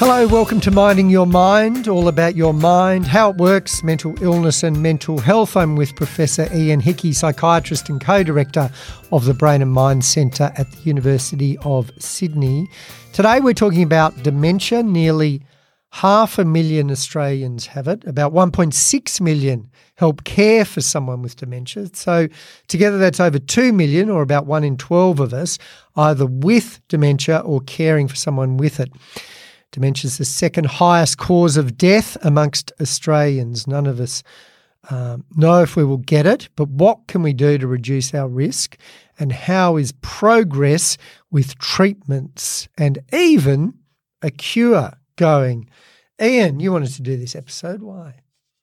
Hello, welcome to Minding Your Mind, all about your mind, how it works, mental illness and mental health. I'm with Professor Ian Hickey, psychiatrist and co director of the Brain and Mind Centre at the University of Sydney. Today we're talking about dementia. Nearly half a million Australians have it, about 1.6 million help care for someone with dementia. So, together that's over 2 million, or about 1 in 12 of us, either with dementia or caring for someone with it. Dementia is the second highest cause of death amongst Australians. None of us um, know if we will get it, but what can we do to reduce our risk? And how is progress with treatments and even a cure going? Ian, you wanted to do this episode. Why?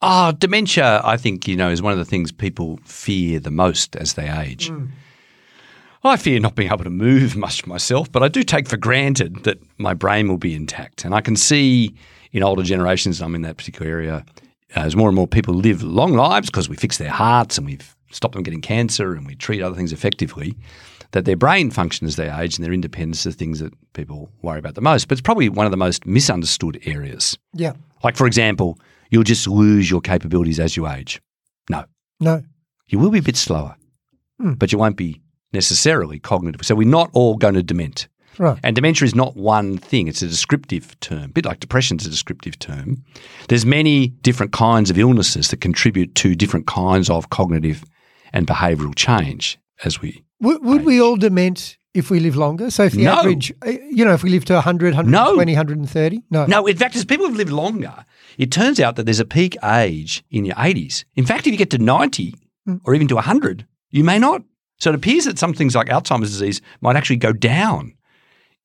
Ah, dementia, I think, you know, is one of the things people fear the most as they age. Mm. I fear not being able to move much myself, but I do take for granted that my brain will be intact. And I can see in older generations, I'm in that particular area, uh, as more and more people live long lives because we fix their hearts and we've stopped them getting cancer and we treat other things effectively, that their brain function as they age and their independence are things that people worry about the most. But it's probably one of the most misunderstood areas. Yeah. Like, for example, you'll just lose your capabilities as you age. No. No. You will be a bit slower, mm. but you won't be necessarily cognitive. So we're not all going to dement. Right. And dementia is not one thing, it's a descriptive term. A bit like depression is a descriptive term. There's many different kinds of illnesses that contribute to different kinds of cognitive and behavioural change as we Would, would we all dement if we live longer? So if the No. average, uh, you know, if we live to 100, 120, 130? No. No, in fact, as people have lived longer, it turns out that there's a peak age in your 80s. In fact, if you get to 90 Mm. or even to 100, you may not. So it appears that some things like Alzheimer's disease might actually go down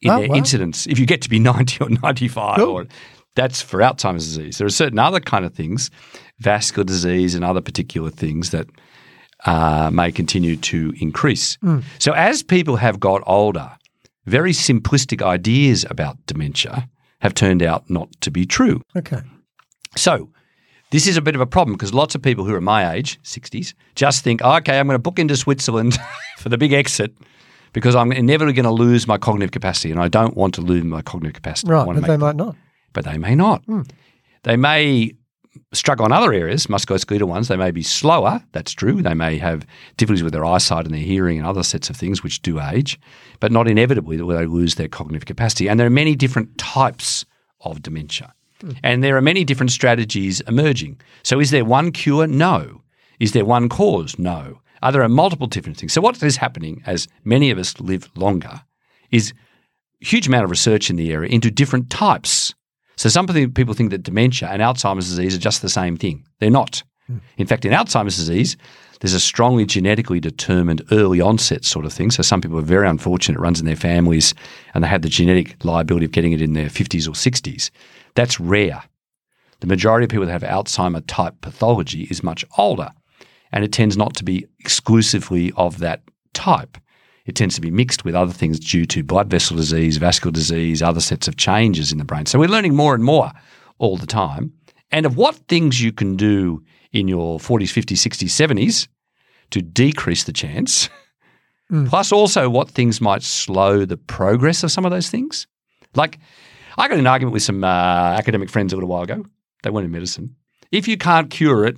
in Oh, their wow. incidence if you get to be 90 or 95. Cool. Or that's for Alzheimer's disease. There are certain other kind of things, vascular disease and other particular things that uh, may continue to increase. Mm. So as people have got older, very simplistic ideas about dementia have turned out not to be true. Okay. So this is a bit of a problem because lots of people who are my age, 60s, just think, oh, okay, I'm going to book into Switzerland for the big exit because I'm inevitably going to lose my cognitive capacity and I don't want to lose my cognitive capacity. Right. But they might not. but they may not. Hmm. They may struggle on other areas, musculoskeletal ones. They may be slower. That's true. They may have difficulties with their eyesight and their hearing and other sets of things which do age, but not inevitably will they lose their cognitive capacity. And there are many different types of dementia. And there are many different strategies emerging. So is there one cure? No. Is there one cause? No. Are there multiple different things? So what is happening as many of us live longer is huge amount of research in the area into different types. So some of the people think that dementia and Alzheimer's disease are just the same thing. They're not. Hmm. In fact, in Alzheimer's disease, there's a strongly genetically determined early onset sort of thing. So some people are very unfortunate, it runs in their families, and they have the genetic liability of getting it in their 50s or 60s. That's rare. The majority of people that have Alzheimer type pathology is much older, and it tends not to be exclusively of that type. It tends to be mixed with other things due to blood vessel disease, vascular disease, other sets of changes in the brain. So we're learning more and more all the time. And of what things you can do in your 40s, 50s, 60s, 70s to decrease the chance, Mm. plus also what things might slow the progress of some of those things. Like, I got in an argument with some uh, academic friends a little while ago. They weren't in medicine. If you can't cure it,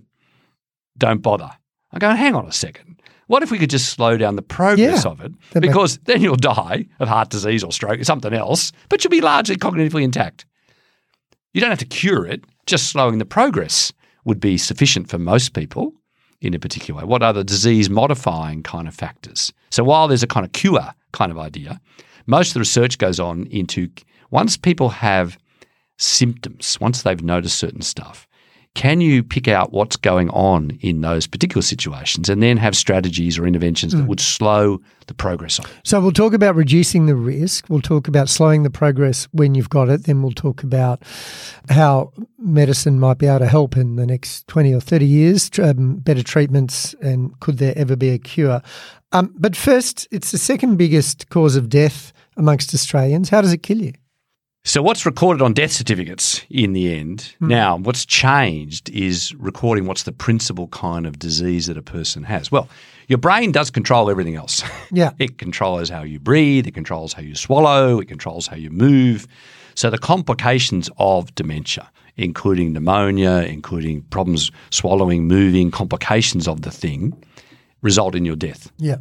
don't bother. I go, hang on a second. What if we could just slow down the progress Yeah. of it? That makes- Because then you'll die of heart disease or stroke or something else, but you'll be largely cognitively intact. You don't have to cure it, just slowing the progress would be sufficient for most people in a particular way. What are the disease modifying kind of factors? So while there's a kind of cure kind of idea, most of the research goes on into once people have symptoms, once they've noticed certain stuff, can you pick out what's going on in those particular situations and then have strategies or interventions that would slow the progress on? So we'll talk about reducing the risk. We'll talk about slowing the progress when you've got it. Then we'll talk about how medicine might be able to help in the next 20 or 30 years, um, better treatments, and could there ever be a cure? Um, but first, it's the second biggest cause of death amongst Australians. How does it kill you? So, what's recorded on death certificates in the end? Hmm. Now, what's changed is recording what's the principal kind of disease that a person has. Well, your brain does control everything else. Yeah. it controls how you breathe, it controls how you swallow, it controls how you move. So, the complications of dementia, including pneumonia, including problems swallowing, moving, complications of the thing, result in your death. Yeah.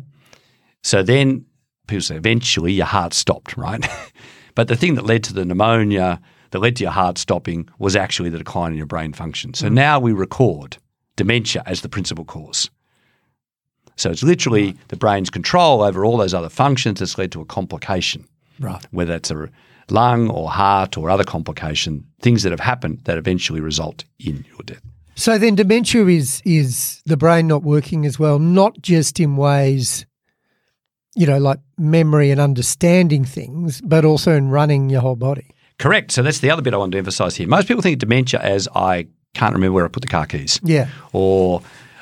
So then people say eventually your heart stopped, right? but the thing that led to the pneumonia, that led to your heart stopping, was actually the decline in your brain function. So mm. now we record dementia as the principal cause. So it's literally the brain's control over all those other functions that's led to a complication, Right. whether it's a lung or heart or other complication, things that have happened that eventually result in your death. So then dementia is is the brain not working as well, not just in ways, you know, like memory and understanding things, but also in running your whole body. Correct. So that's the other bit I want to emphasize here. Most people think of dementia as I can't remember where I put the car keys. Yeah. Or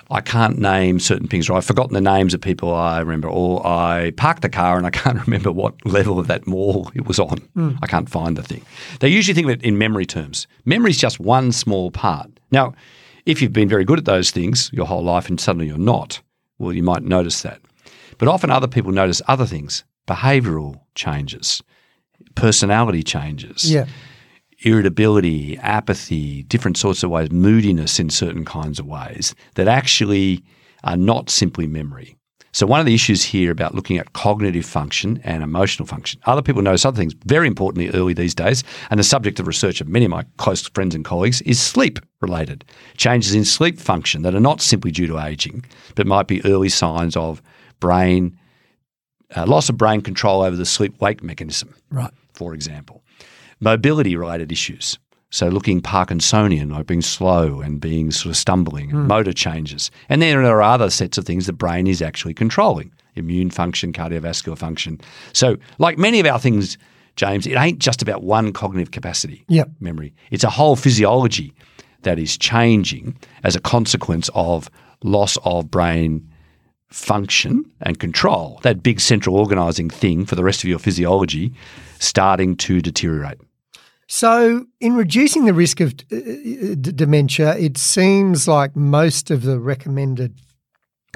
I can't name certain things, or I've forgotten the names of people I remember, or I parked the car and I can't remember what level of that mall it was on. Hmm. I can't find the thing. They usually think of it in memory terms. Memory is just one small part. Now, if you've been very good at those things your whole life and suddenly you're not, well, you might notice that. But often other people notice other things behavioral changes, personality changes Yeah. irritability, apathy, different sorts of ways, moodiness in certain kinds of ways that actually are not simply memory. So, one of the issues here about looking at cognitive function and emotional function, other people notice other things very importantly early these days, and the subject of research of many of my close friends and colleagues is sleep related. Changes in sleep function that are not simply due to aging, but might be early signs of brain, uh, loss of brain control over the sleep wake mechanism Right. for example. Mobility related issues. So looking Parkinsonian, like being slow and being sort of stumbling, and motor changes. And then there are other sets of things the brain is actually controlling immune function, cardiovascular function. So, like many of our things, James, it ain't just about one cognitive capacity, Yep. memory. It's a whole physiology that is changing as a consequence of loss of brain function and control, that big central organizing thing for the rest of your physiology starting to deteriorate. So, in reducing the risk of uh, uh, d- dementia, it seems like most of the recommended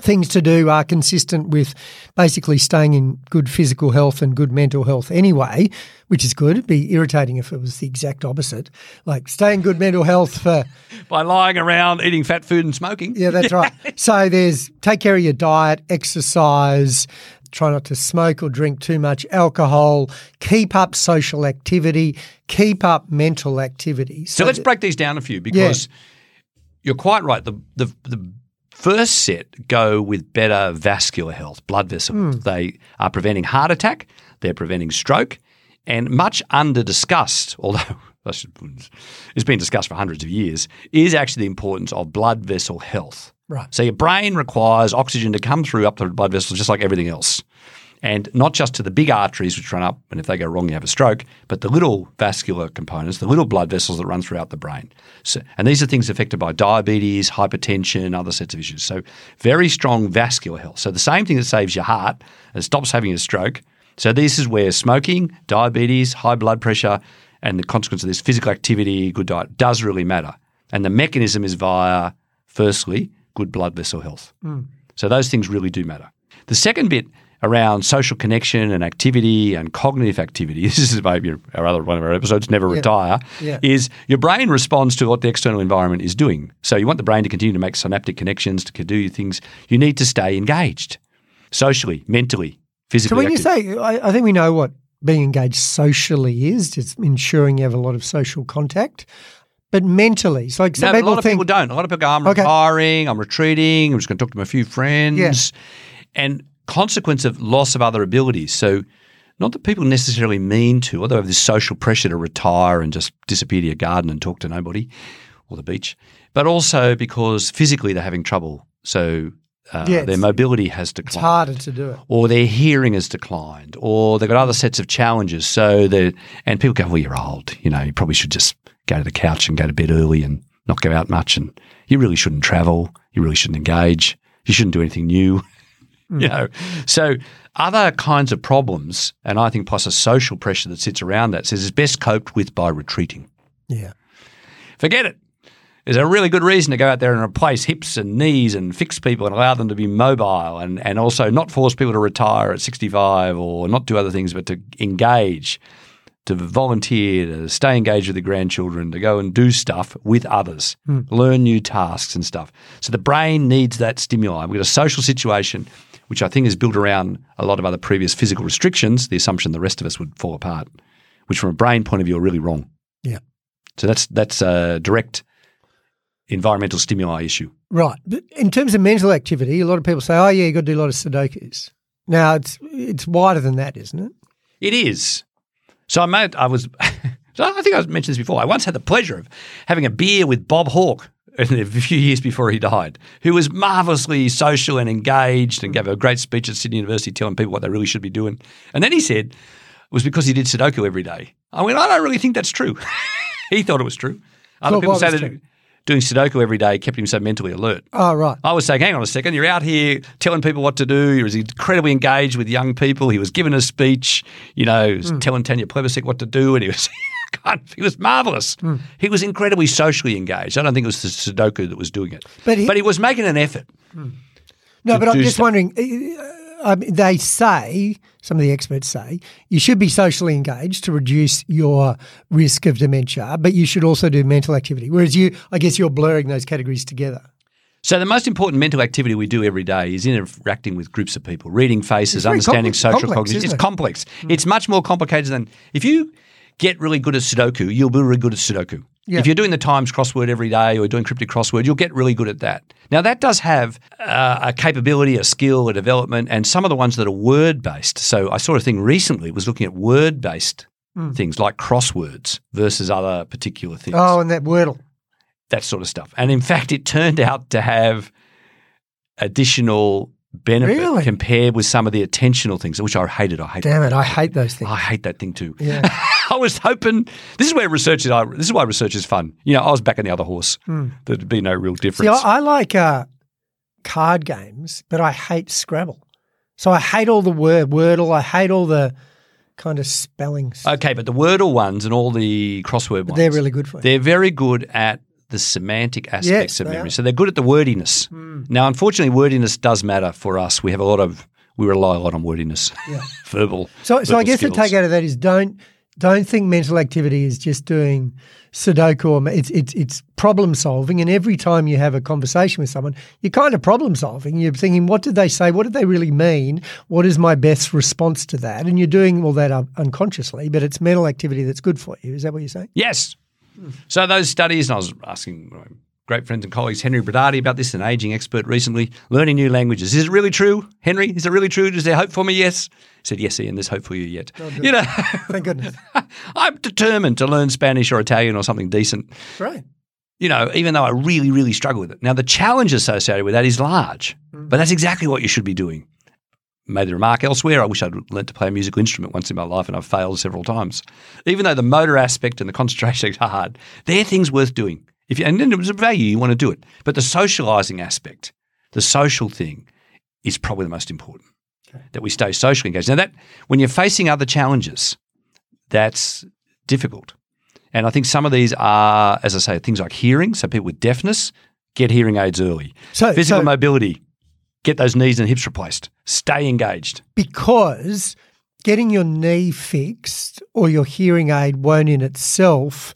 things to do are consistent with basically staying in good physical health and good mental health anyway, which is good. It'd be irritating if it was the exact opposite. Like staying good mental health for By lying around, eating fat food and smoking. Yeah, that's right. So there's take care of your diet, exercise, try not to smoke or drink too much alcohol, keep up social activity, keep up mental activity. So let's break these down a few because you're quite right. The, the, the first set go with better vascular health, blood vessel health. Hmm. They are preventing heart attack, they're preventing stroke, and much under discussed, although it's been discussed for hundreds of years, is actually the importance of blood vessel health. Right. So your brain requires oxygen to come through up the blood vessels just like everything else. And not just to the big arteries which run up, and if they go wrong, you have a stroke, but the little vascular components, the little blood vessels that run throughout the brain. So, and these are things affected by diabetes, hypertension, other sets of issues. So, very strong vascular health. So, the same thing that saves your heart and stops having a stroke. So, this is where smoking, diabetes, high blood pressure, and the consequence of this physical activity, good diet, does really matter. And the mechanism is via, firstly, good blood vessel health. Mm. So those things really do matter. The second bit around social connection and activity and cognitive activity, this is maybe our other one of our episodes, Never Retire, Yeah. is your brain responds to what the external environment is doing. So you want the brain to continue to make synaptic connections, to do things. You need to stay engaged socially, mentally, physically. So when you say, I, I think we know what being engaged socially is. It's ensuring you have a lot of social contact. But mentally, so like no, a people lot of think, people don't. A lot of people go, I'm Okay. retiring, I'm retreating, I'm just going to talk to my few friends. Yeah. And consequence of loss of other abilities. So not that people necessarily mean to, or they have this social pressure to retire and just disappear to your garden and talk to nobody or the beach, but also because physically they're having trouble. So uh, Yeah, their mobility has declined. it's harder to do it. or their hearing has declined, or they've got other sets of challenges. So they and people go, "Well, you're old. You know, you probably should just go to the couch and go to bed early and not go out much. And you really shouldn't travel. You really shouldn't engage. You shouldn't do anything new." You hmm. know, so other kinds of problems, and I think plus a social pressure that sits around that says it's best coped with by retreating. Yeah. Forget it. There's a really good reason to go out there and replace hips and knees and fix people and allow them to be mobile and, and also not force people to retire at 65 or not do other things, but to engage, to volunteer, to stay engaged with the grandchildren, to go and do stuff with others, hmm. learn new tasks and stuff. So the brain needs that stimuli. We've got a social situation, which I think is built around a lot of other previous physical restrictions, the assumption the rest of us would fall apart, which from a brain point of view are really wrong. Yeah. So that's that's a direct environmental stimuli issue. Right. But in terms of mental activity, a lot of people say, oh, yeah, you've got to do a lot of Sudokus. Now, it's it's wider than that, isn't it? It is. So I made, I was, so I think I mentioned this before. I once had the pleasure of having a beer with Bob Hawke a few years before he died, who was marvelously social and engaged and gave a great speech at Sydney University telling people what they really should be doing. And then he said it was because he did Sudoku every day. I mean, I don't really think that's true. he thought it was true. Other Thought people say that true? doing Sudoku every day kept him so mentally alert. Oh, right. I was saying, hang on a second, you're out here telling people what to do. He was incredibly engaged with young people. He was giving a speech, you know, he was Hmm. telling Tanya Plibersek what to do, and he was. God, he was marvelous. Hmm. He was incredibly socially engaged. I don't think it was the Sudoku that was doing it, But he- was making an effort. Hmm. No, but I'm just stuff. wondering. I mean, they say some of the experts say you should be socially engaged to reduce your risk of dementia, but you should also do mental activity. Whereas you, I guess, you're blurring those categories together. So the most important mental activity we do every day is interacting with groups of people, reading faces, understanding complex- social complex, cognition. isn't It's it? complex. Hmm. It's much more complicated than if you get really good at Sudoku, you'll be really good at Sudoku. Yeah. If you're doing the Times crossword every day or doing cryptic crossword, you'll get really good at that. Now that does have uh, a capability, a skill, a development, and some of the ones that are word based. So I saw a thing recently was looking at word based things like crosswords versus other particular things Oh, and that Wordle. that sort of stuff. And in fact, it turned out to have additional benefit Really? compared with some of the attentional things, which I hated. I hated. Damn it, I hate those things. I hate that thing too. Yeah. I was hoping this is where research is. This is why research is fun. You know, I was back on the other horse. There'd be no real See, difference. I, I like uh, card games, but I hate Scrabble. So I hate all the word Wordle. I hate all the kind of spellings. okay, but the Wordle ones and all the crossword ones, They're really good for you. They're very good at the semantic aspects Yes, of memory. are. So they're good at the wordiness. Now, unfortunately, wordiness does matter for us. We have a lot of we rely a lot on wordiness, verbal. So, so I verbal guess the skills. take out of that is don't don't think mental activity is just doing Sudoku or it's it's it's problem solving. And every time you have a conversation with someone, you're kind of problem solving. You're thinking, what did they say? What did they really mean? What is my best response to that? And you're doing all that un- unconsciously, but it's mental activity that's good for you. Is that what you're saying? Yes. So those studies, and I was asking great friends and colleagues, Henry Brodaty, about this, an aging expert recently, learning new languages. Is it really true, Henry? Is it really true? Is there hope for me? Yes. He said, yes, Ian, there's hope for you yet. you know, Thank goodness. I'm determined to learn Spanish or Italian or something decent. Right. You know, even though I really, really struggle with it. Now, the challenge associated with that is large, mm. but that's exactly what you should be doing. Made the remark elsewhere. I wish I'd learnt to play a musical instrument once in my life, and I've failed several times. Even though the motor aspect and the concentration are hard, they're things worth doing. If you, and then there's a value, you want to do it. But the socializing aspect, the social thing, is probably the most important. That we stay socially engaged. Now, that when you're facing other challenges, that's difficult. And I think some of these are, as I say, things like hearing. So people with deafness get hearing aids early. So- Physical so- mobility, get those knees and hips replaced. Stay engaged. because getting your knee fixed or your hearing aid won't in itself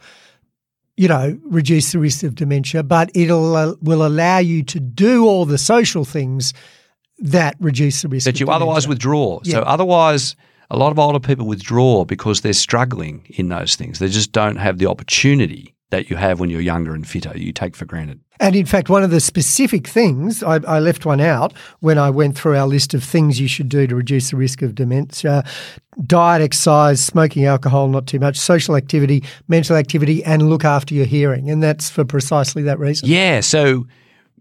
you know reduce the risk of dementia but it'll uh, will allow you to do all the social things that reduce the risk that you dementia. otherwise withdraw. So otherwise, a lot of older people withdraw because they're struggling in those things. They just don't have the opportunity that you have when you're younger and fitter. You take for granted. And in fact, one of the specific things, I, I left one out when I went through our list of things you should do to reduce the risk of dementia diet, exercise, smoking alcohol, not too much, social activity, mental activity, and look after your hearing. And that's for precisely that reason. Yeah. So,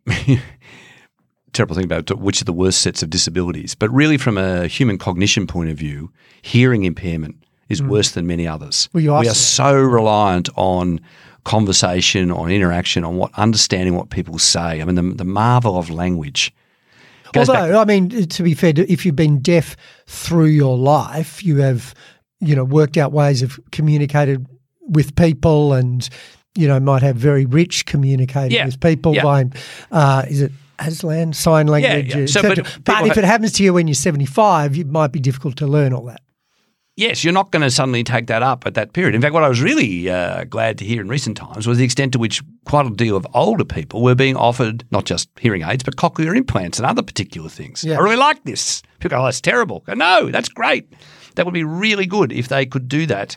terrible thing about it, which are the worst sets of disabilities. But really, from a human cognition point of view, hearing impairment is worse than many others. Mm. Well, we are are so reliant on conversation, on interaction, on what understanding what people say. I mean, the, the marvel of language. Goes back- Although, I mean, to be fair, if you've been deaf through your life, you have, you know, worked out ways of communicated with people and, you know, might have very rich communicating Yeah. with people Yeah. by, uh, is it Aslan, sign language, yeah. et So, but but, if it happens to you when you're 75, it might be difficult to learn all that. Yes, you're not going to suddenly take that up at that period. In fact, what I was really uh, glad to hear in recent times was the extent to which quite a deal of older people were being offered not just hearing aids, but cochlear implants and other particular things. Yeah. I really like this. People go, oh, that's terrible. Go, no, that's great. That would be really good if they could do that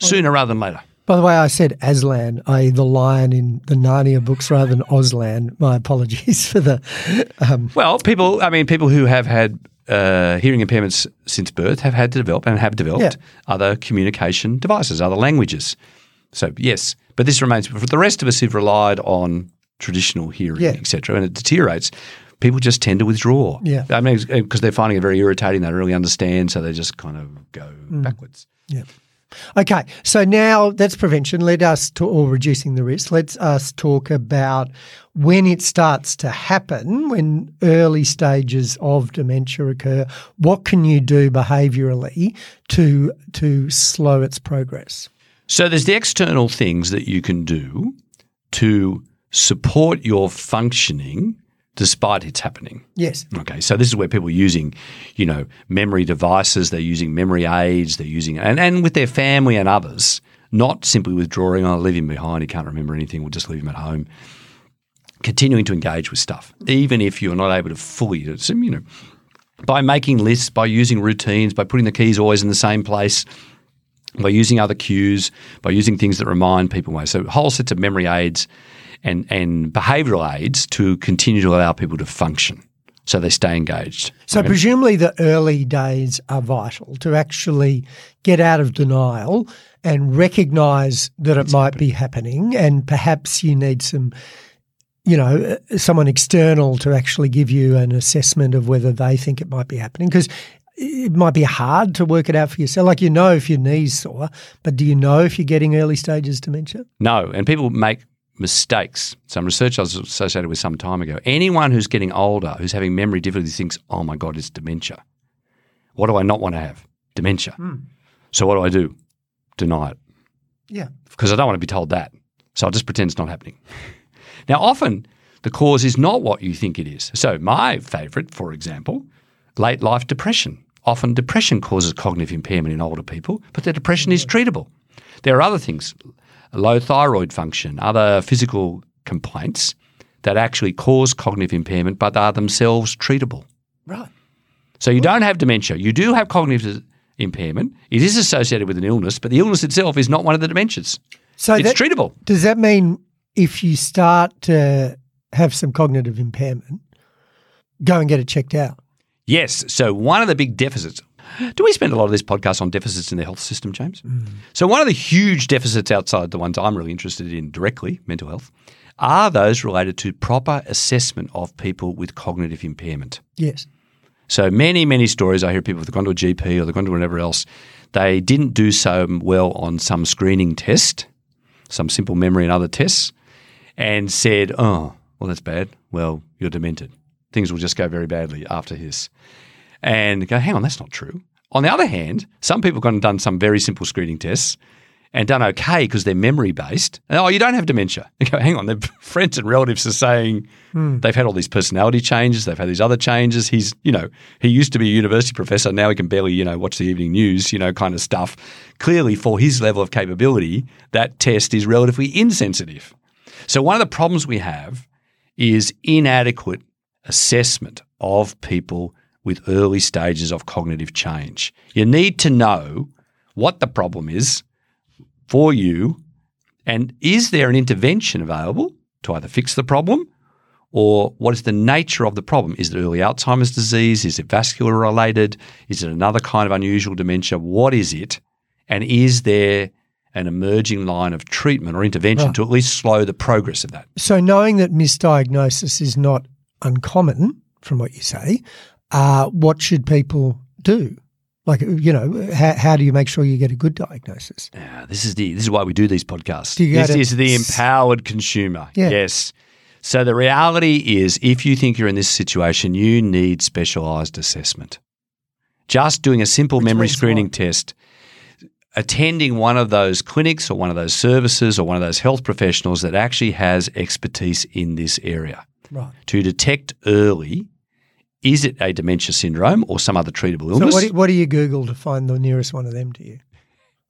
sooner rather than later. By the way, I said Aslan, i.e. the lion in the Narnia books rather than Auslan. My apologies for the. Um, Well, people, I mean, people who have had uh, hearing impairments since birth have had to develop and have developed Yeah. other communication devices, other languages. So, yes, but this remains. For the rest of us who've relied on traditional hearing, Yeah. etc., and it deteriorates, people just tend to withdraw. Yeah. I mean, because they're finding it very irritating. They don't really understand, so they just kind of go Mm. backwards. Yeah. Okay, so now that's prevention. Let us to, or reducing the risk. Let's us talk about when it starts to happen, when early stages of dementia occur. What can you do behaviourally to to slow its progress? So there's the external things that you can do to support your functioning despite it's happening. Yes. Okay, so this is where people are using, you know, memory devices. They're using memory aids. They're using and and with their family and others, not simply withdrawing. I'll leave him behind. He can't remember anything. We'll just leave him at home. Continuing to engage with stuff, even if you're not able to fully, you know, by making lists, by using routines, by putting the keys always in the same place, by using other cues, by using things that remind people. So whole sets of memory aids and, and behavioural aids to continue to allow people to function so they stay engaged. So presumably the early days are vital to actually get out of denial and recognise that it might be happening, and perhaps you need some, you know, uh, someone external to actually give you an assessment of whether they think it might be happening because. It might be hard to work it out for yourself. Like you know if your knee's sore, but do you know if you're getting early stages dementia? No, and people make mistakes. Some research I was associated with some time ago. Anyone who's getting older, who's having memory difficulties, thinks, oh my God, it's dementia. What do I not want to have? Dementia. Hmm. So what do I do? Deny it. Yeah. because I don't want to be told that. So I'll just pretend it's not happening. Now, often the cause is not what you think it is. So, my favourite, for example, late life depression. Often depression causes cognitive impairment in older people, but the depression is treatable. There are other things, low thyroid function, other physical complaints that actually cause cognitive impairment, but are themselves treatable. Right. So you don't have dementia. You do have cognitive impairment. It is associated with an illness, but the illness itself is not one of the dementias. So It's that, treatable. Does that mean if you start to have some cognitive impairment, go and get it checked out? Yes. So one of the big deficits. Do we spend a lot of this podcast on deficits in the health system, James? So one of the huge deficits outside the ones I'm really interested in directly, mental health, are those related to proper assessment of people with cognitive impairment. Yes. So many, many stories I hear people have gone to a GP or they've gone to whatever else. They didn't do so well on some screening test, some simple memory and other tests, and said, "Oh, well, that's bad. Well, you're demented. Things will just go very badly after this." And go, "Hang on, that's not true." On the other hand, some people have gone and done some very simple screening tests and done okay because they're memory based. Oh, you don't have dementia. Go, hang on, their friends and relatives are saying hmm. they've had all these personality changes, they've had these other changes. He's, you know, he used to be a university professor, now he can barely, you know, watch the evening news, you know, kind of stuff. Clearly, for his level of capability, that test is relatively insensitive. So, one of the problems we have is inadequate assessment of people with early stages of cognitive change. You need to know what the problem is for you and is there an intervention available to either fix the problem or what is the nature of the problem? Is it early Alzheimer's disease? Is it vascular related? Is it another kind of unusual dementia? What is it? And is there an emerging line of treatment or intervention Right. to at least slow the progress of that? So knowing that misdiagnosis is not uncommon, from what you say, uh, what should people do? Like, you know, how, how do you make sure you get a good diagnosis? Yeah, this is the this is why we do these podcasts. Do this to is the empowered consumer. Yeah. Yes. So the reality is, if you think you're in this situation, you need specialised assessment. Just doing a simple memory screening what? test, attending one of those clinics or one of those services or one of those health professionals that actually has expertise in this area Right. to detect early is it a dementia syndrome or some other treatable So illness? what do, what do you Google to find the nearest one of them to you?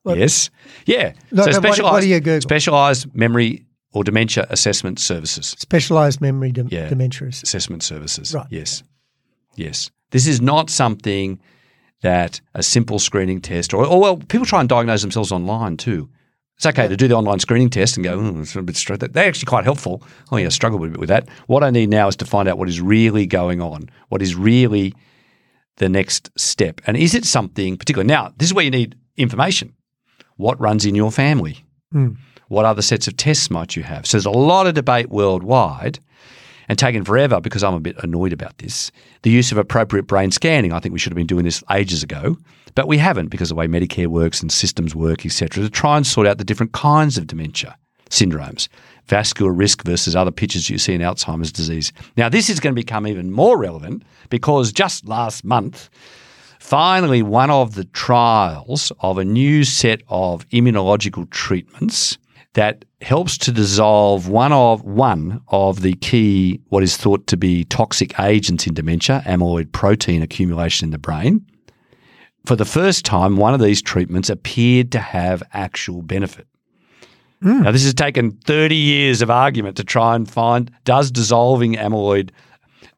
what- yes. Yeah. No, so no, what- what specialized, do you Google? specialized memory or dementia assessment services. Specialised memory dem- Yeah. dementia. assessment services. Right. Yes. Yes. This is not something that a simple screening test or, or well, people try and diagnose themselves online too. It's okay to do the online screening test and go, oh, it's a bit straight. They're actually quite helpful. Oh, yeah, I struggle a bit with that. What I need now is to find out what is really going on, what is really the next step. And is it something particular? Now, this is where you need information. What runs in your family? Mm. What other sets of tests might you have? So there's a lot of debate worldwide and taken forever because I'm a bit annoyed about this. The use of appropriate brain scanning. I think we should have been doing this ages ago, but we haven't because of the way Medicare works and systems work, etc. To try and sort out the different kinds of dementia syndromes, vascular risk versus other pictures you see in Alzheimer's disease. Now, this is going to become even more relevant because just last month, finally, one of the trials of a new set of immunological treatments that helps to dissolve one of one of the key what is thought to be toxic agents in dementia, amyloid protein accumulation in the brain. For the first time, one of these treatments appeared to have actual benefit. Hmm. Now, this has taken 30 years of argument to try and find does dissolving amyloid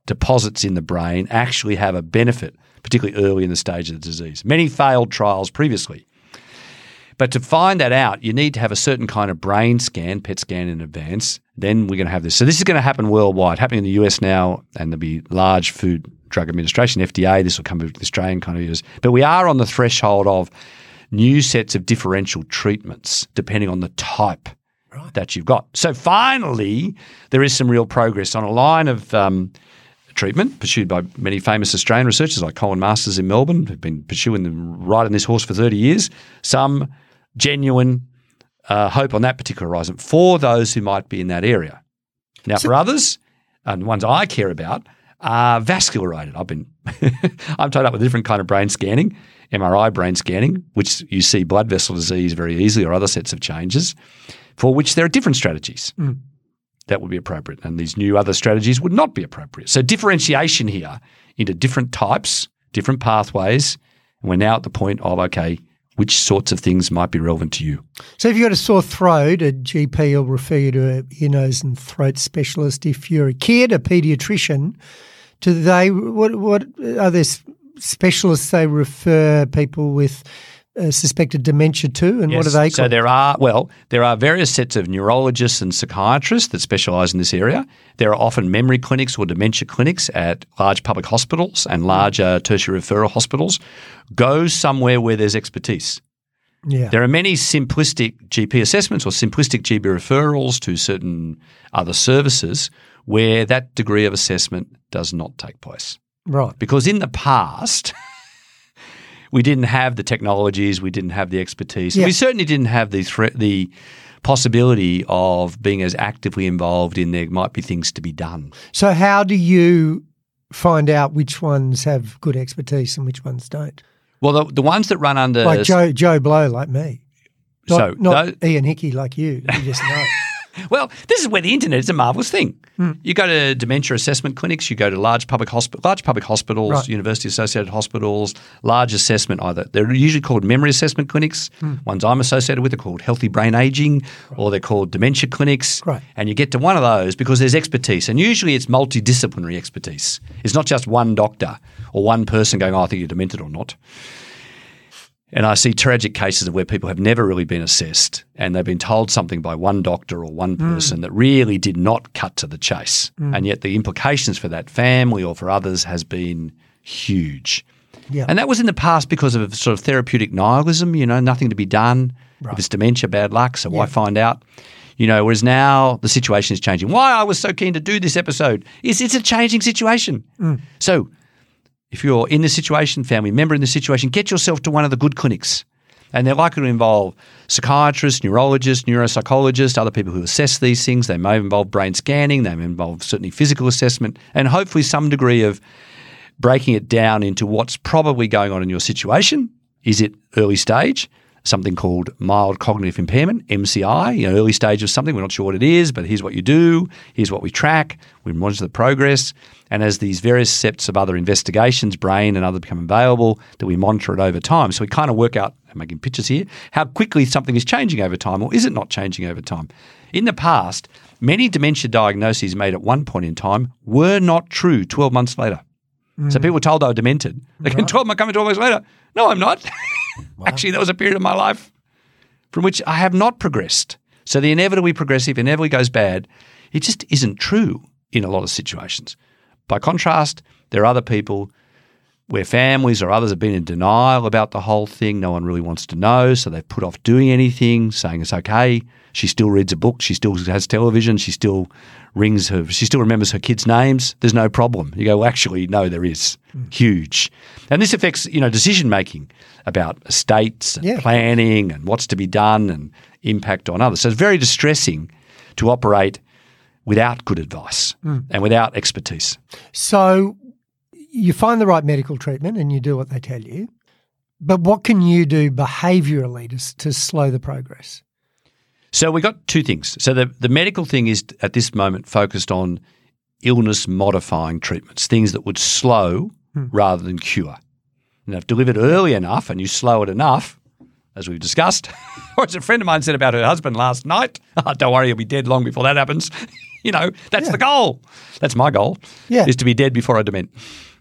deposits in the brain actually have a benefit, particularly early in the stage of the disease. Many failed trials previously. But to find that out, you need to have a certain kind of brain scan, PET scan in advance. Then we're going to have this. So this is going to happen worldwide, happening in the US now, and there'll be large Food Drug Administration, FDA. This will come with the Australian kind of years. But we are on the threshold of new sets of differential treatments depending on the type that you've got. So finally, there is some real progress on a line of um, treatment pursued by many famous Australian researchers like Colin Masters in Melbourne, who've been pursuing them, riding this horse for 30 years. Some genuine uh, hope on that particular horizon for those who might be in that area. Now, for others, and the ones I care about, are vascular related. I've been, I'm tied up with a different kind of brain scanning, MRI brain scanning, which you see blood vessel disease very easily or other sets of changes, for which there are different strategies that would be appropriate. And these new other strategies would not be appropriate. So differentiation here into different types, different pathways. And we're now at the point of, okay, which sorts of things might be relevant to you? So if you've got a sore throat, a GP will refer you to a ear, nose and throat specialist. If you're a kid, a paediatrician, do they, what, what are there specialists they refer people with uh, suspected dementia too, And what are Yes. they So there are well, there are various sets of neurologists and psychiatrists that specialise in this area. There are often memory clinics or dementia clinics at large public hospitals and larger tertiary referral hospitals. Go somewhere where there's expertise. yeah. There are many simplistic GP assessments or simplistic GP referrals to certain other services where that degree of assessment does not take place. Right. Because in the past, we didn't have the technologies, we didn't have the expertise, Yeah. we certainly didn't have the threat, the possibility of being as actively involved in there might be things to be done. So how do you find out which ones have good expertise and which ones don't? Well, the, the ones that run under Like Joe Joe Blow, like me. Not, So not tho- Ian Hickey like you. You just know. Well, this is where the internet is a marvelous thing. Hmm. You go to dementia assessment clinics, you go to large public hospital, large public hospitals, Right. university associated hospitals, large assessment either. They're usually called memory assessment clinics. Hmm. Ones I'm associated with are called healthy brain aging, or they're called dementia clinics. Right. And you get to one of those because there's expertise, and usually it's multidisciplinary expertise. It's not just one doctor or one person going, "Oh, I think you're demented or not." And I see tragic cases of where people have never really been assessed and they've been told something by one doctor or one hmm. person that really did not cut to the chase. Hmm. And yet the implications for that family or for others has been huge. Yeah. And that was in the past because of sort of therapeutic nihilism, you know, nothing to be done. If it's dementia, bad luck, so why find out? You know, whereas now the situation is changing. Why I was so keen to do this episode is it's a changing situation. Hmm. So if you're in this situation, family member in this situation, get yourself to one of the good clinics. And they're likely to involve psychiatrists, neurologists, neuropsychologists, other people who assess these things. They may involve brain scanning, they may involve certainly physical assessment, and hopefully some degree of breaking it down into what's probably going on in your situation. Is it early stage? Something called mild cognitive impairment, MCI, you know, early stage of something. We're not sure what it is, but here's what you do. Here's what we track. We monitor the progress. And as these various sets of other investigations, brain and other become available, that we monitor it over time. So we kind of work out, I'm making pictures here, how quickly something is changing over time or is it not changing over time? In the past, many dementia diagnoses made at one point in time were not true 12 months later. So mm. people were told I was demented. They can 12 months, coming 12 months later. No, I'm not. Actually, that was a period of my life from which I have not progressed. So the inevitably progressive inevitably goes bad. It just isn't true in a lot of situations. By contrast, there are other people where families or others have been in denial about the whole thing. No one really wants to know, so they've put off doing anything, saying it's okay. She still reads a book. She still has television. She still rings her. She still remembers her kids' names. There's no problem. You go, well, actually, no, there is. Hmm. Huge, and this affects you know decision making about estates and Yeah. planning and what's to be done and impact on others. So it's very distressing to operate without good advice hmm. and without expertise. So you find the right medical treatment and you do what they tell you. But what can you do behaviourally to, to slow the progress? So we got two things. So the, the medical thing is at this moment focused on illness modifying treatments, things that would slow hmm. rather than cure. And if delivered early enough and you slow it enough, as we've discussed, or as a friend of mine said about her husband last night, oh, don't worry, he'll be dead long before that happens. you know, that's the goal. That's my goal. Yeah. Is to be dead before I dement.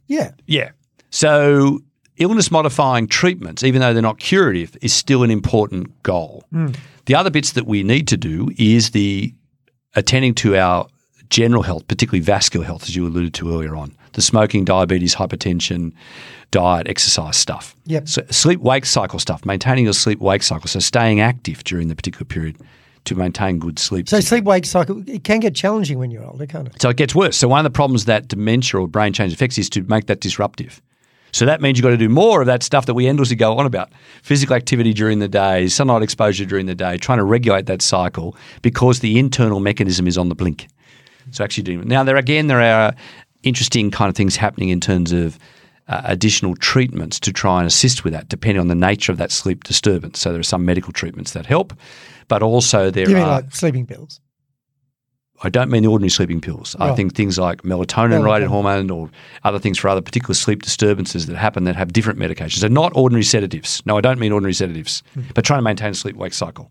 Yeah. Yeah. So illness modifying treatments, even though they're not curative, is still an important goal. Hmm. The other bits that we need to do is the attending to our general health, particularly vascular health, as you alluded to earlier on. The smoking, diabetes, hypertension, diet, exercise stuff. Yep. So sleep wake cycle stuff, maintaining your sleep wake cycle. So staying active during the particular period to maintain good sleep. So sleep wake cycle, it can get challenging when you're older, can't it? So it gets worse. So one of the problems that dementia or brain change affects is to make that disruptive. So that means you've got to do more of that stuff that we endlessly go on about. Physical activity during the day, sunlight exposure during the day, trying to regulate that cycle because the internal mechanism is on the blink. So actually doing now there again there are interesting kind of things happening in terms of uh, additional treatments to try and assist with that, depending on the nature of that sleep disturbance. So there are some medical treatments that help, but also there You mean are. like sleeping pills? I don't mean the ordinary sleeping pills. I Right. think things like melatonin-related Melatonin. hormone or other things for other particular sleep disturbances that happen that have different medications. They're not ordinary sedatives. No, I don't mean ordinary sedatives, Hmm. but trying to maintain a sleep-wake cycle.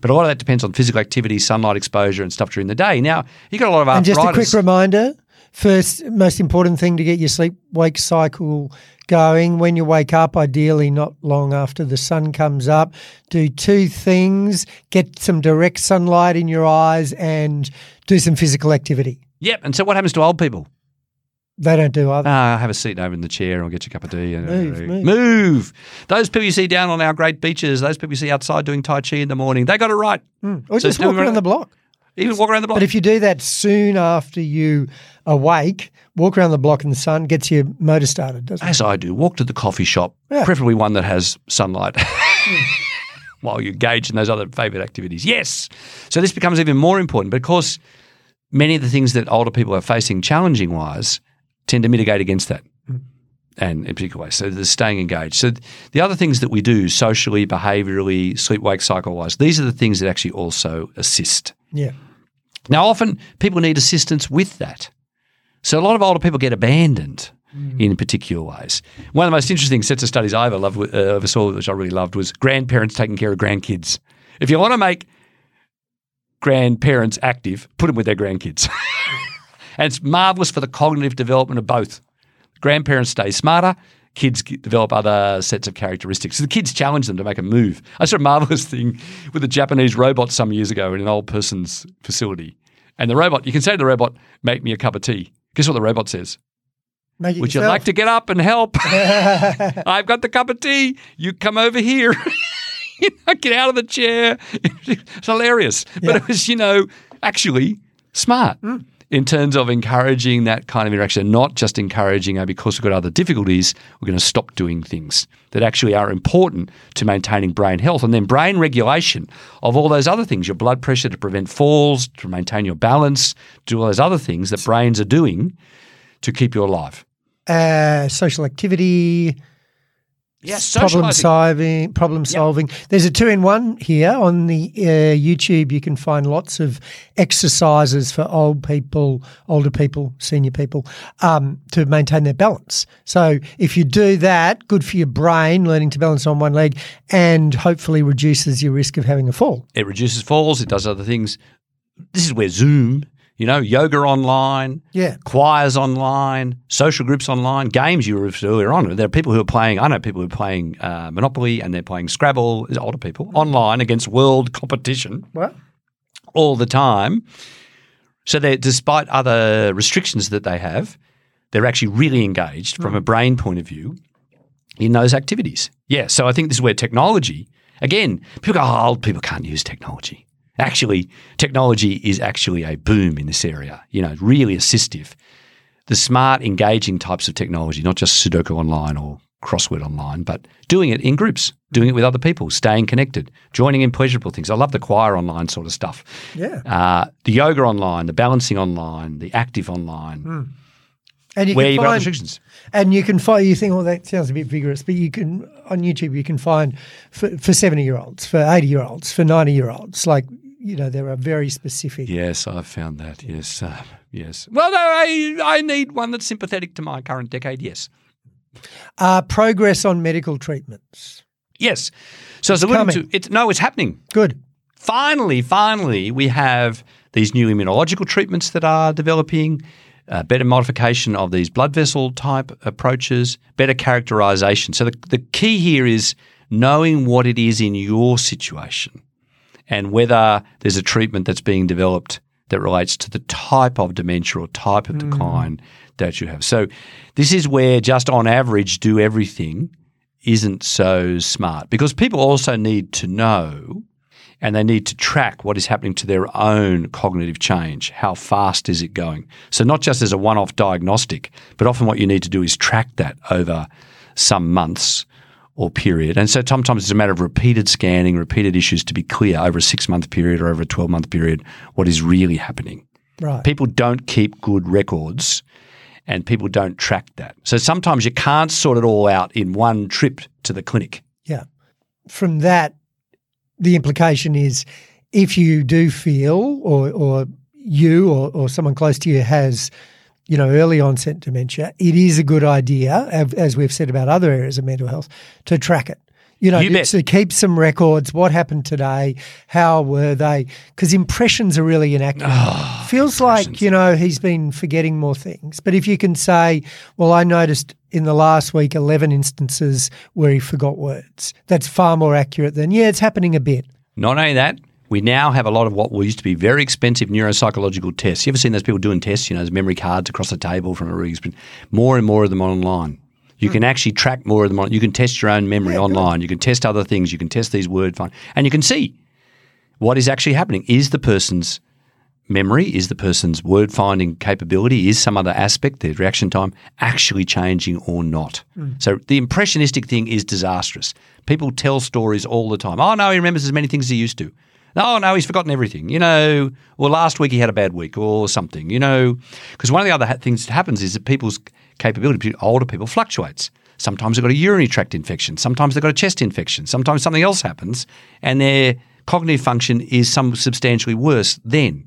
But a lot of that depends on physical activity, sunlight exposure, and stuff during the day. Now you've got a lot of And just a quick reminder first, most important thing to get your sleep wake cycle going when you wake up, ideally not long after the sun comes up. Do two things get some direct sunlight in your eyes and do some physical activity. Yep. And so what happens to old people? They don't do either. Ah, have a seat over in the chair I'll get you a cup of tea. Move, move. Move. Those people you see down on our great beaches, those people you see outside doing Tai Chi in the morning, they got it right. or so just do walk around the block. Even walk around the block. But if you do that soon after you awake, walk around the block in the sun, gets your motor started, doesn't it? As I do, walk to the coffee shop, Yeah. preferably one that has sunlight while you engage in those other favourite activities. Yes. So this becomes even more important But of course, many of the things that older people are facing challenging wise tend to mitigate against that. Hmm. And in particular ways. So the staying engaged. So the other things that we do socially, behaviourally, sleep wake cycle wise, these are the things that actually also assist. Yeah. Now, often people need assistance with that. So a lot of older people get abandoned in particular ways. One of the most interesting sets of studies I ever loved, uh, ever saw, which I really loved, was grandparents taking care of grandkids. If you want to make grandparents active, put them with their grandkids. and it's marvelous for the cognitive development of both. Grandparents stay smarter. Kids develop other sets of characteristics. So the kids challenge them to make a move. I saw a marvelous thing with a Japanese robot some years ago in an old person's facility. And the robot, you can say to the robot, make me a cup of tea. Guess what the robot says? Would you like to get up and help? I've got the cup of tea. You come over here. You know, get out of the chair. It's hilarious. But Yeah. it was, you know, actually smart. In terms of encouraging that kind of interaction, not just encouraging, oh, because we've got other difficulties, we're going to stop doing things that actually are important to maintaining brain health. And then brain regulation of all those other things, your blood pressure to prevent falls, to maintain your balance, do all those other things that brains are doing to keep you alive. Uh, social activity, Yes, problem solving. Problem solving. There's a two in one here on the uh, YouTube. You can find lots of exercises for old people, older people, senior people um, to maintain their balance. So if you do that, good for your brain, learning to balance on one leg, and hopefully reduces your risk of having a fall. It reduces falls. It does other things. This is where Zoom, you know, yoga online, Yeah. choirs online, social groups online, games you referred earlier on. There are people who are playing, I know people who are playing uh, Monopoly and they're playing Scrabble, older people, online against world competition Well, all the time. So they despite other restrictions that they have, they're actually really engaged from a brain point of view in those activities. Yeah, so I think this is where technology, again, people go, oh, old people can't use technology. Actually, technology is actually a boom in this area, you know, really assistive. The smart, engaging types of technology, not just Sudoku online or crossword online, but doing it in groups, doing it with other people, staying connected, joining in pleasurable things. I love the choir online sort of stuff. yeah. Uh, the yoga online, the balancing online, the active online, And you where you've got find, restrictions. And you can find, you think, oh, that sounds a bit vigorous, but you can, on YouTube, you can find for, for 70 year olds, for 80 year olds, for 90 year olds. Like, you know, there are very specific. Yes, I've found that. Yes, uh, yes. Well, no, I I need one that's sympathetic to my current decade. Yes, Uh, progress on medical treatments. yes. So as I coming. to, it's no, it's happening. Good. Finally, finally, we have these new immunological treatments that are developing. Uh, better modification of these blood vessel type approaches, better characterization. So the, the key here is knowing what it is in your situation and whether there's a treatment that's being developed that relates to the type of dementia or type of mm. decline that you have. So this is where just on average do everything isn't so smart because people also need to know and they need to track what is happening to their own cognitive change. How fast is it going? So not just as a one-off diagnostic, but often what you need to do is track that over some months or period. And so sometimes it's a matter of repeated scanning, repeated issues to be clear over a six month period or over a 12 month period what is really happening. Right. People don't keep good records and people don't track that. So sometimes you can't sort it all out in one trip to the clinic. Yeah. From that, the implication is if you do feel or, or you or, or someone close to you has, you know, early onset dementia, it is a good idea, as we've said about other areas of mental health, to track it. You know, You to keep some records. What happened today? How were they? Because impressions are really inaccurate. Ah, Feels like you know he's been forgetting more things. But if you can say, "Well, I noticed in the last week eleven instances where he forgot words," that's far more accurate than yeah, it's happening a bit. Not only that, we now have a lot of what used to be very expensive neuropsychological tests. You ever seen those people doing tests? You know, those memory cards across the table from a expensive. More and more of them online. You can actually track more of them on. You can test your own memory online. You can test other things. You can test these word find, and you can see what is actually happening. Is the person's memory, is the person's word finding capability, is some other aspect, their reaction time, actually changing or not? Hmm. So the impressionistic thing is disastrous. People tell stories all the time. Oh, no, he remembers as many things as he used to. Oh, no, he's forgotten everything. You know, well, last week he had a bad week or something, you know. Because one of the other ha- things that happens is that people's capability, particularly older people, fluctuates. Sometimes they've got a urinary tract infection. Sometimes they've got a chest infection. Sometimes something else happens and their cognitive function is some substantially worse then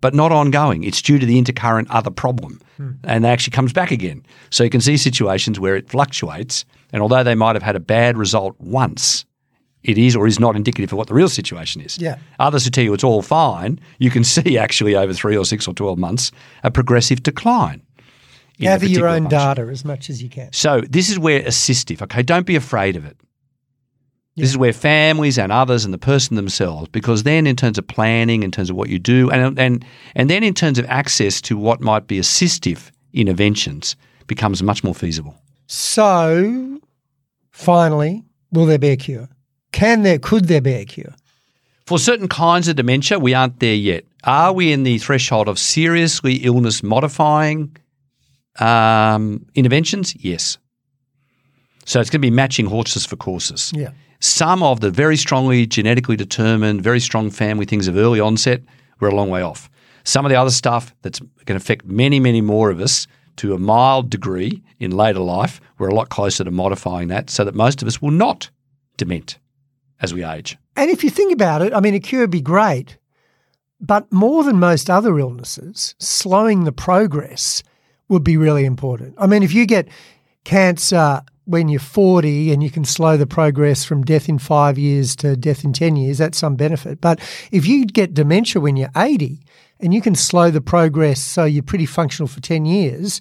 but not ongoing. It's due to the intercurrent other problem, hmm. and that actually comes back again. So you can see situations where it fluctuates, and although they might have had a bad result once, it is or is not indicative of what the real situation is. Yeah. Others who tell you it's all fine, you can see actually over three or six or twelve months a progressive decline. Gather your own function. data as much as you can. So this is where assistive. Okay, don't be afraid of it. This is where families and others and the person themselves, because then in terms of planning, in terms of what you do, and and and then in terms of access to what might be assistive interventions, becomes much more feasible. So, finally, will there be a cure? Can there? Could there be a cure? For certain kinds of dementia, we aren't there yet. Are we in the threshold of seriously illness modifying um, interventions? Yes. So it's going to be matching horses for courses. Yeah. Some of the very strongly genetically determined, very strong family things of early onset, we're a long way off. Some of the other stuff that's going to affect many, many more of us to a mild degree in later life, we're a lot closer to modifying that so that most of us will not dement as we age. And if you think about it, I mean, a cure would be great, but more than most other illnesses, slowing the progress would be really important. I mean, if you get cancer when you're 40 and you can slow the progress from death in five years to death in 10 years, that's some benefit. But if you get dementia when you're 80 and you can slow the progress so you're pretty functional for 10 years,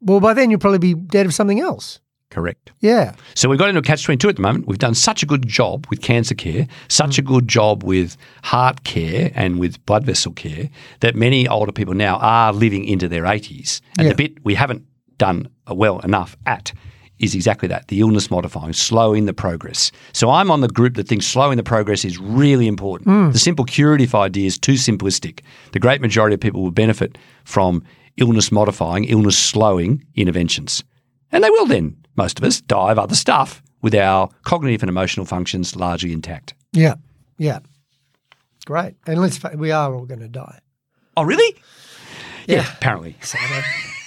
well, by then you'll probably be dead of something else. Correct. Yeah. So we've got into a catch 22 at the moment. We've done such a good job with cancer care, such a mm. good job with heart care and with blood vessel care that many older people now are living into their 80s. And Yeah. the bit we haven't done uh, well enough at is exactly that the illness modifying, slowing the progress. So I'm on the group that thinks slowing the progress is really important. Mm. The simple curative idea is too simplistic. The great majority of people will benefit from illness modifying, illness slowing interventions. And they will then, most of us, die of other stuff with our cognitive and emotional functions largely intact. Yeah. Yeah. Great. And let's, fa- we are all going to die. Oh, really? Yeah. apparently.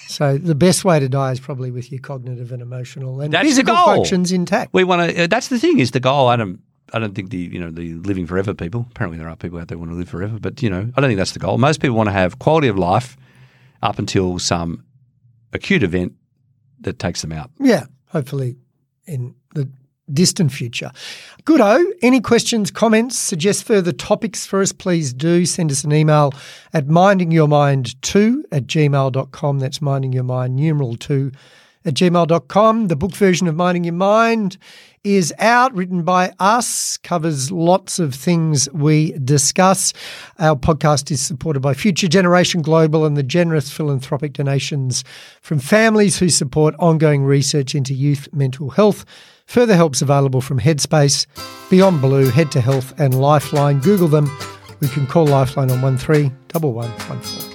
So the best way to die is probably with your cognitive and emotional and That's the physical goal. functions intact. We want to. Uh, that's the thing. Is the goal? I don't. I don't think the you know the living forever people. Apparently, there are people out there who want to live forever, but you know, I don't think that's the goal. Most people want to have quality of life up until some acute event that takes them out. Yeah, hopefully in the distant future. Goodo, any questions, comments, suggest further topics for us, please do send us an email at mindingyourmind2 at gmail.com. That's mindingyourmind, numeral 2 at gmail.com. The book version of Minding Your Mind is out, written by us, covers lots of things we discuss. Our podcast is supported by Future Generation Global and the generous philanthropic donations from families who support ongoing research into youth mental health. Further help's available from Headspace, Beyond Blue, Head to Health, and Lifeline. Google them. We can call Lifeline on 131114.